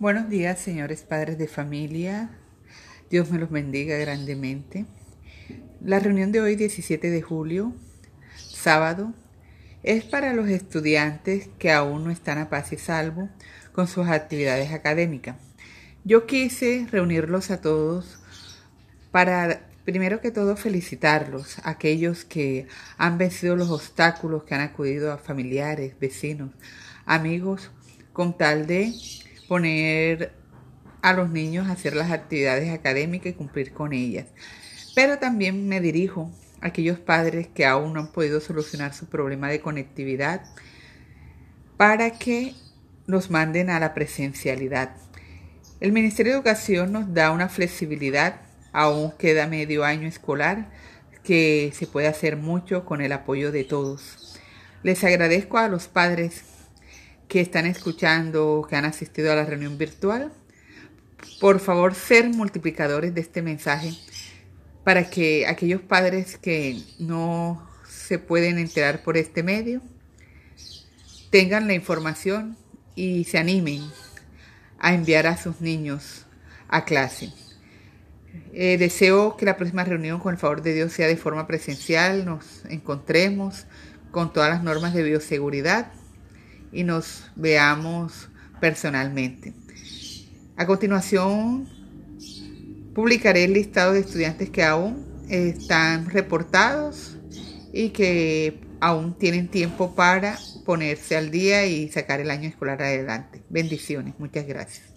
Buenos días, señores padres de familia. Dios me los bendiga grandemente. La reunión de hoy, 17 de julio, sábado, es para los estudiantes que aún no están a paz y salvo con sus actividades académicas. Yo quise reunirlos a todos para, primero que todo, felicitarlos, aquellos que han vencido los obstáculos, que han acudido a familiares, vecinos, amigos, con tal de a los niños a hacer las actividades académicas y cumplir con ellas. Pero también me dirijo a aquellos padres que aún no han podido solucionar su problema de conectividad para que nos manden a la presencialidad. El Ministerio de Educación nos da una flexibilidad, aún queda medio año escolar, que se puede hacer mucho con el apoyo de todos. Les agradezco a los padres que están escuchando, que han asistido a la reunión virtual, por favor ser multiplicadores de este mensaje para que aquellos padres que no se pueden enterar por este medio tengan la información y se animen a enviar a sus niños a clase. Eh, deseo que la próxima reunión, con el favor de Dios, sea de forma presencial, nos encontremos con todas las normas de bioseguridad y nos veamos personalmente. A continuación, publicaré el listado de estudiantes que aún están reportados y que aún tienen tiempo para ponerse al día y sacar el año escolar adelante. Bendiciones, muchas gracias.